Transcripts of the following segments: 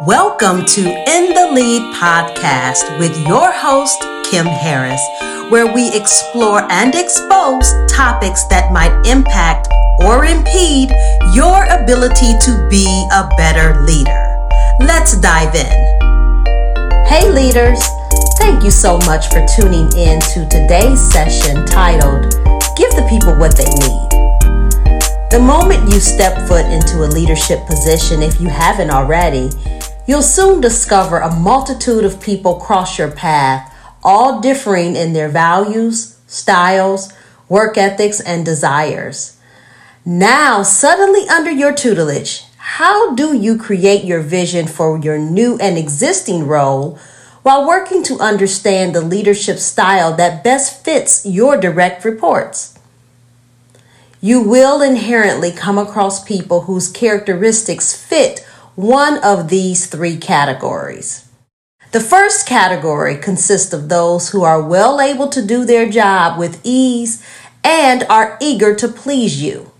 Welcome to In the Lead podcast with your host, Kim Harris, where we explore and expose topics that might impact or impede your ability to be a better leader. Let's dive in. Hey, leaders. Thank you so much for tuning in to today's session titled Give the People What They Need. The moment you step foot into a leadership position, if you haven't already, You'll soon discover a multitude of people cross your path, all differing in their values, styles, work ethics, and desires. Now, suddenly under your tutelage, how do you create your vision for your new and existing role while working to understand the leadership style that best fits your direct reports? You will inherently come across people whose characteristics fit one of these three categories. The first category consists of those who are well able to do their job with ease and are eager to please you.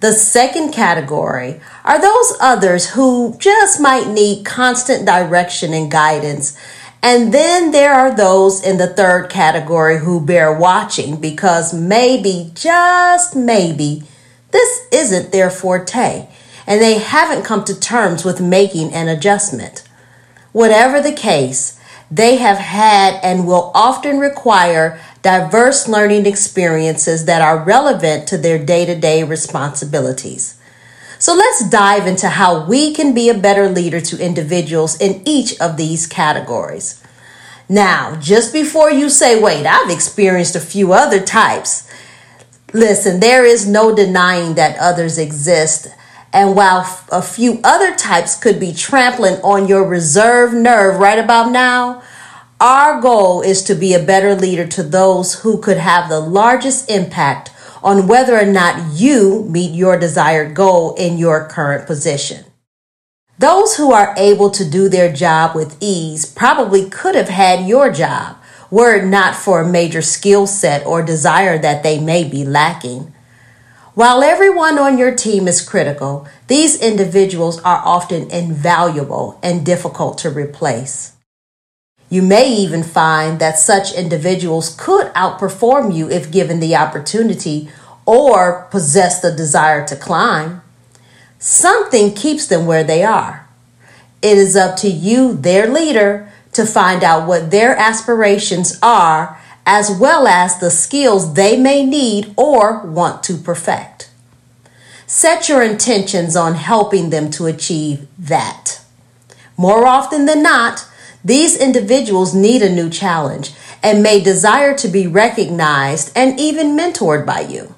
The second category are those others who just might need constant direction and guidance. And then there are those in the third category who bear watching because maybe, just maybe, this isn't their forte and they haven't come to terms with making an adjustment. Whatever the case, they have had and will often require diverse learning experiences that are relevant to their day to day responsibilities. So let's dive into how we can be a better leader to individuals in each of these categories. Now, just before you say, wait, I've experienced a few other types. Listen, there is no denying that others exist and while a few other types could be trampling on your reserve nerve right about now, our goal is to be a better leader to those who could have the largest impact on whether or not you meet your desired goal in your current position. Those who are able to do their job with ease probably could have had your job were it not for a major skill set or desire that they may be lacking. While everyone on your team is critical, these individuals are often invaluable and difficult to replace. You may even find that such individuals could outperform you if given the opportunity or possess the desire to climb. Something keeps them where they are. It is up to you, their leader, to find out what their aspirations are as well as the skills they may need or want to perfect. Set your intentions on helping them to achieve that. More often than not, these individuals need a new challenge and may desire to be recognized and even mentored by you.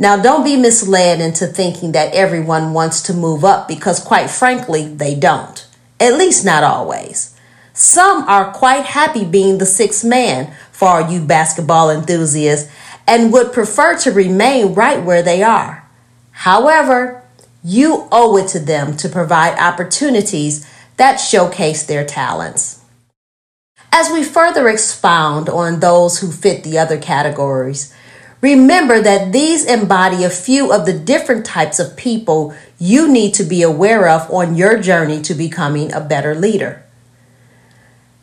Now, don't be misled into thinking that everyone wants to move up because, quite frankly, they don't. At least not always. Some are quite happy being the sixth man for all you basketball enthusiasts and would prefer to remain right where they are. However, you owe it to them to provide opportunities that showcase their talents. As we further expound on those who fit the other categories, remember that these embody a few of the different types of people you need to be aware of on your journey to becoming a better leader.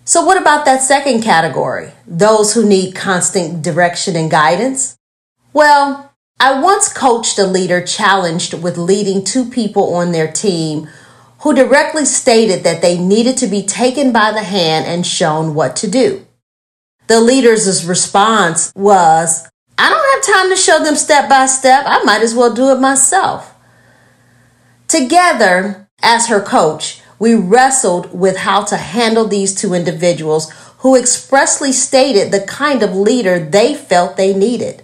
So, what about that second category? Those who need constant direction and guidance? Well, I once coached a leader challenged with leading two people on their team who directly stated that they needed to be taken by the hand and shown what to do. The leader's response was, I don't have time to show them step by step. I might as well do it myself. Together, as her coach, we wrestled with how to handle these two individuals who expressly stated the kind of leader they felt they needed.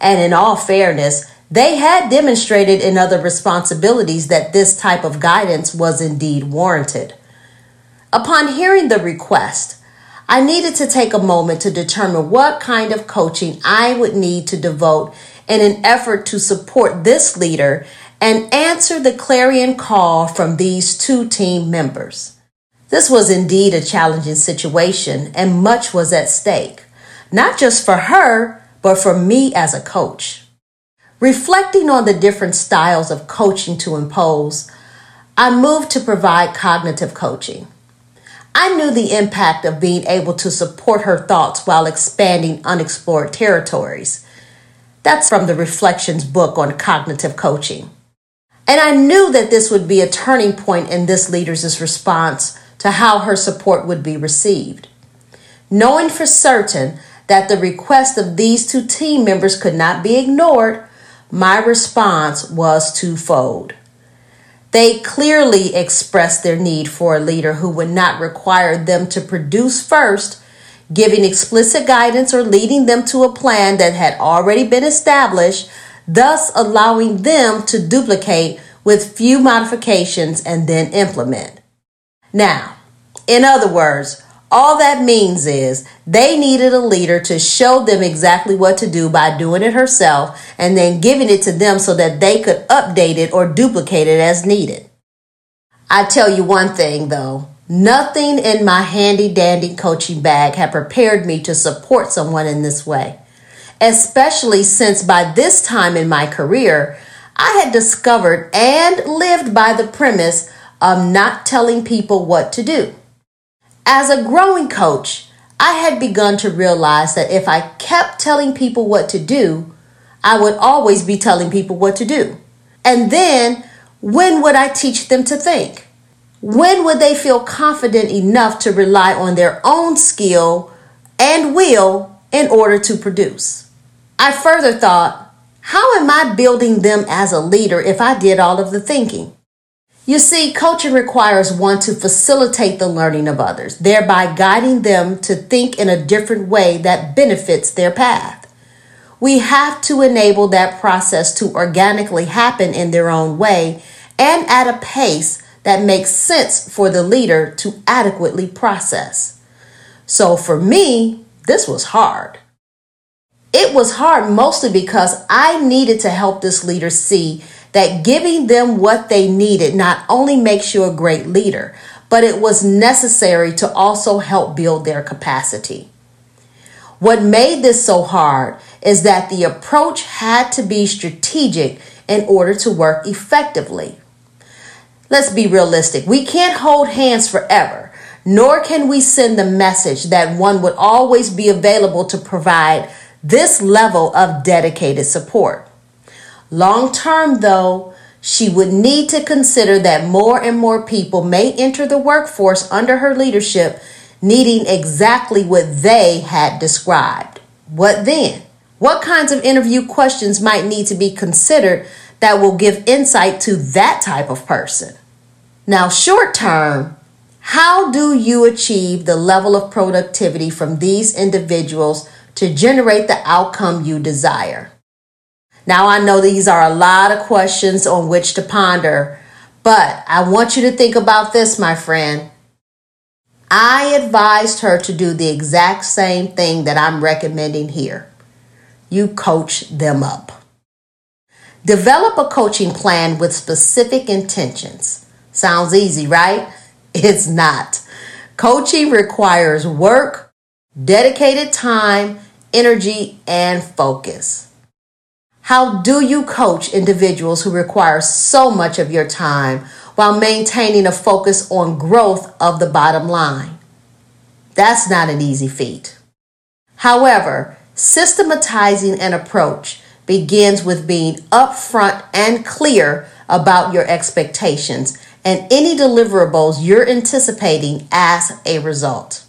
And in all fairness, they had demonstrated in other responsibilities that this type of guidance was indeed warranted. Upon hearing the request, I needed to take a moment to determine what kind of coaching I would need to devote in an effort to support this leader and answer the clarion call from these two team members. This was indeed a challenging situation, and much was at stake, not just for her, but for me as a coach. Reflecting on the different styles of coaching to impose, I moved to provide cognitive coaching. I knew the impact of being able to support her thoughts while expanding unexplored territories. That's from the Reflections book on cognitive coaching. And I knew that this would be a turning point in this leader's response to how her support would be received. Knowing for certain that the request of these two team members could not be ignored, my response was twofold. They clearly expressed their need for a leader who would not require them to produce first, giving explicit guidance or leading them to a plan that had already been established, thus allowing them to duplicate with few modifications and then implement. Now, in other words, all that means is they needed a leader to show them exactly what to do by doing it herself and then giving it to them so that they could update it or duplicate it as needed. I tell you one thing though, nothing in my handy dandy coaching bag had prepared me to support someone in this way, especially since by this time in my career, I had discovered and lived by the premise of not telling people what to do. As a growing coach, I had begun to realize that if I kept telling people what to do, I would always be telling people what to do. And then, when would I teach them to think? When would they feel confident enough to rely on their own skill and will in order to produce? I further thought, how am I building them as a leader if I did all of the thinking? You see, coaching requires one to facilitate the learning of others, thereby guiding them to think in a different way that benefits their path. We have to enable that process to organically happen in their own way and at a pace that makes sense for the leader to adequately process. So for me, this was hard. It was hard mostly because I needed to help this leader see that giving them what they needed not only makes you a great leader, but it was necessary to also help build their capacity. What made this so hard is that the approach had to be strategic in order to work effectively. Let's be realistic. We can't hold hands forever, nor can we send the message that one would always be available to provide this level of dedicated support. Long term, though, she would need to consider that more and more people may enter the workforce under her leadership needing exactly what they had described. What then? What kinds of interview questions might need to be considered that will give insight to that type of person? Now, short term, how do you achieve the level of productivity from these individuals to generate the outcome you desire? Now, I know these are a lot of questions on which to ponder, but I want you to think about this, my friend. I advised her to do the exact same thing that I'm recommending here. You coach them up. Develop a coaching plan with specific intentions. Sounds easy, right? It's not. Coaching requires work, dedicated time, energy, and focus. How do you coach individuals who require so much of your time while maintaining a focus on growth of the bottom line? That's not an easy feat. However, systematizing an approach begins with being upfront and clear about your expectations and any deliverables you're anticipating as a result.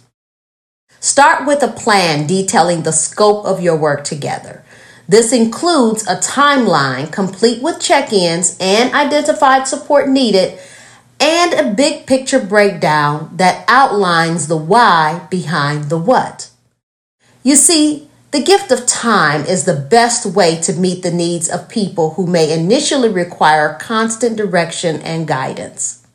Start with a plan detailing the scope of your work together. This includes a timeline complete with check ins and identified support needed, and a big picture breakdown that outlines the why behind the what. You see, the gift of time is the best way to meet the needs of people who may initially require constant direction and guidance.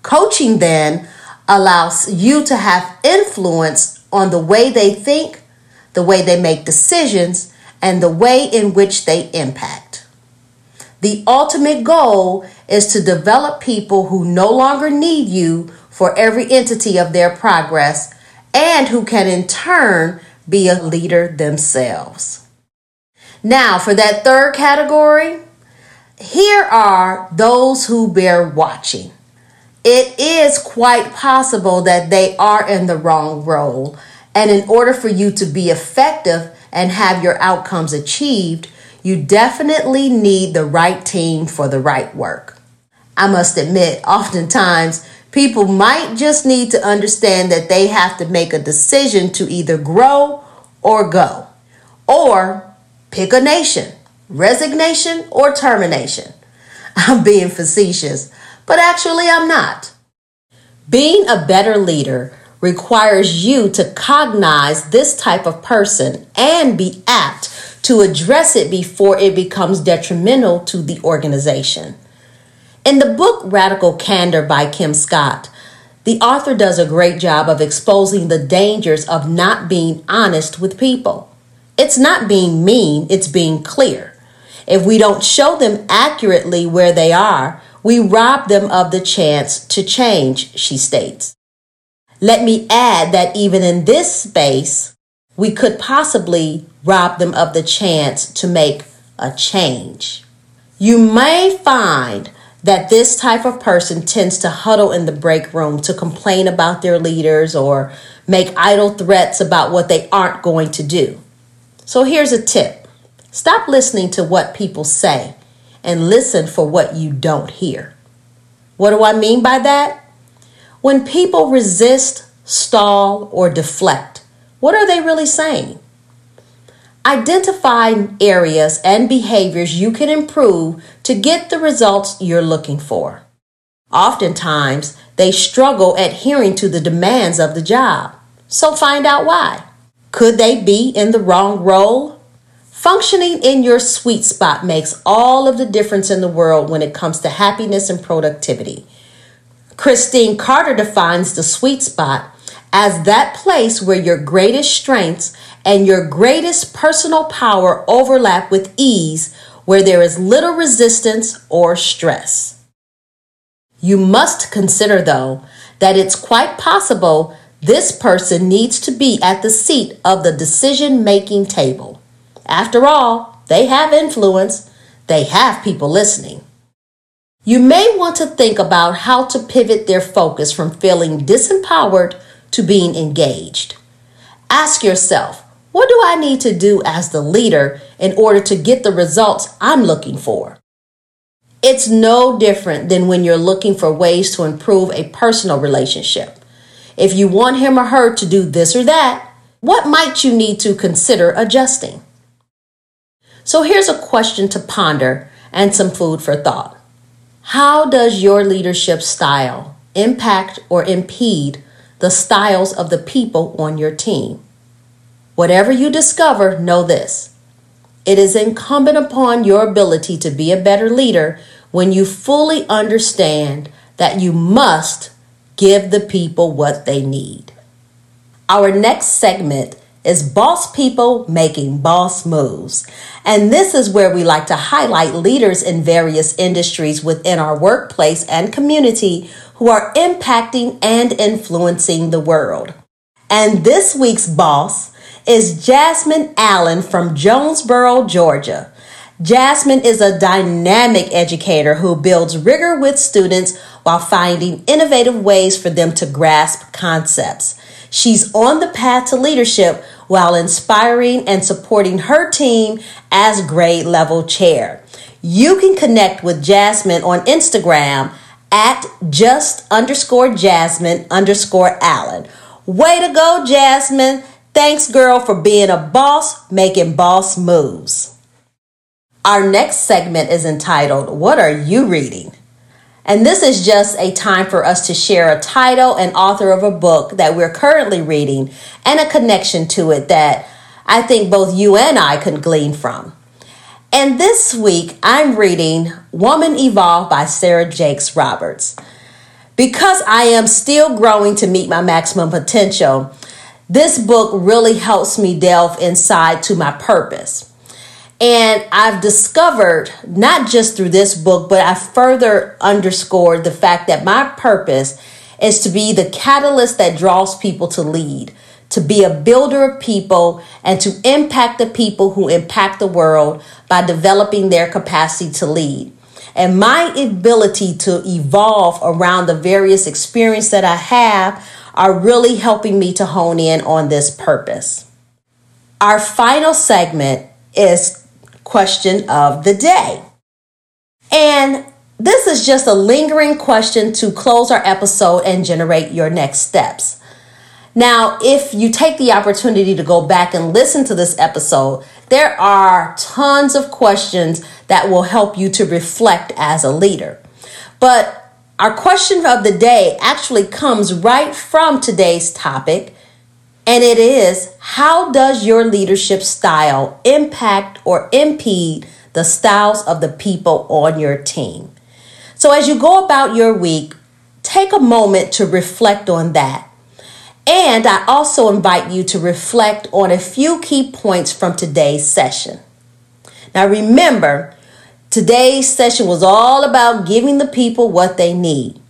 Coaching then allows you to have influence on the way they think, the way they make decisions, and the way in which they impact. The ultimate goal is to develop people who no longer need you for every entity of their progress and who can in turn be a leader themselves. Now, for that third category, here are those who bear watching. It is quite possible that they are in the wrong role. And in order for you to be effective and have your outcomes achieved, you definitely need the right team for the right work. I must admit, oftentimes people might just need to understand that they have to make a decision to either grow or go, or pick a nation, resignation or termination. I'm being facetious, but actually I'm not. Being a better leader requires you to cognize this type of person and be apt to address it before it becomes detrimental to the organization. In the book Radical Candor by Kim Scott, the author does a great job of exposing the dangers of not being honest with people. It's not being mean, it's being clear. If we don't show them accurately where they are, we rob them of the chance to change, she states. Let me add that even in this space, we could possibly rob them of the chance to make a change. You may find that this type of person tends to huddle in the break room to complain about their leaders or make idle threats about what they aren't going to do. So here's a tip stop listening to what people say and listen for what you don't hear. What do I mean by that? When people resist, stall, or deflect, what are they really saying? Identify areas and behaviors you can improve to get the results you're looking for. Oftentimes, they struggle adhering to the demands of the job. So find out why. Could they be in the wrong role? Functioning in your sweet spot makes all of the difference in the world when it comes to happiness and productivity. Christine Carter defines the sweet spot as that place where your greatest strengths and your greatest personal power overlap with ease, where there is little resistance or stress. You must consider, though, that it's quite possible this person needs to be at the seat of the decision making table. After all, they have influence, they have people listening. You may want to think about how to pivot their focus from feeling disempowered to being engaged. Ask yourself, what do I need to do as the leader in order to get the results I'm looking for? It's no different than when you're looking for ways to improve a personal relationship. If you want him or her to do this or that, what might you need to consider adjusting? So here's a question to ponder and some food for thought. How does your leadership style impact or impede the styles of the people on your team. Whatever you discover, know this. It is incumbent upon your ability to be a better leader when you fully understand that you must give the people what they need. Our next segment is Boss People Making Boss Moves. And this is where we like to highlight leaders in various industries within our workplace and community who are impacting and influencing the world. And this week's boss is Jazmine Allen from Jonesboro, Georgia. Jazmine is a dynamic educator who builds rigor with students while finding innovative ways for them to grasp concepts. She's on the path to leadership while inspiring and supporting her team as grade level chair. You can connect with Jazmine on Instagram at just underscore Jazmine underscore Allen. Way to go, Jazmine. Thanks, girl, for being a boss, making boss moves. Our next segment is entitled, What Are You Reading? And this is just a time for us to share a title and author of a book that we're currently reading and a connection to it that I think both you and I could glean from. And this week, I'm reading Woman Evolve by Sarah Jakes Roberts. Because I am still growing to meet my maximum potential, this book really helps me delve inside to my purpose. And I've discovered, not just through this book, but I further underscored the fact that my purpose is to be the catalyst that draws people to lead to be a builder of people and to impact the people who impact the world by developing their capacity to lead. and my ability to evolve around the various experience that I have are really helping me to hone in on this purpose. Our final segment is question of the day. And this is just a lingering question to close our episode and generate your next steps. Now, if you take the opportunity to go back and listen to this episode, there are tons of questions that will help you to reflect as a leader. But our question of the day actually comes right from today's topic, and it is How does your leadership style impact or impede the styles of the people on your team? So, as you go about your week, take a moment to reflect on that. And I also invite you to reflect on a few key points from today's session. Now, remember, today's session was all about giving the people what they need.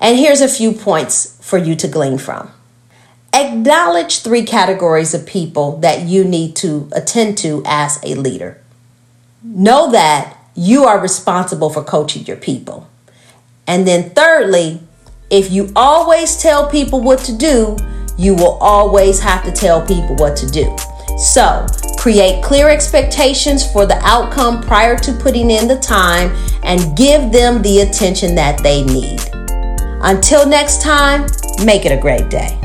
And here's a few points for you to glean from. Acknowledge three categories of people that you need to attend to as a leader. Know that you are responsible for coaching your people. And then, thirdly, if you always tell people what to do, you will always have to tell people what to do. So, create clear expectations for the outcome prior to putting in the time and give them the attention that they need. Until next time, make it a great day.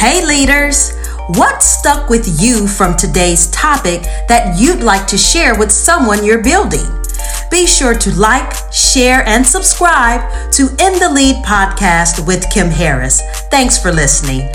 Hey, leaders! What stuck with you from today's topic that you'd like to share with someone you're building? Be sure to like, share, and subscribe to In the Lead podcast with Kim Harris. Thanks for listening.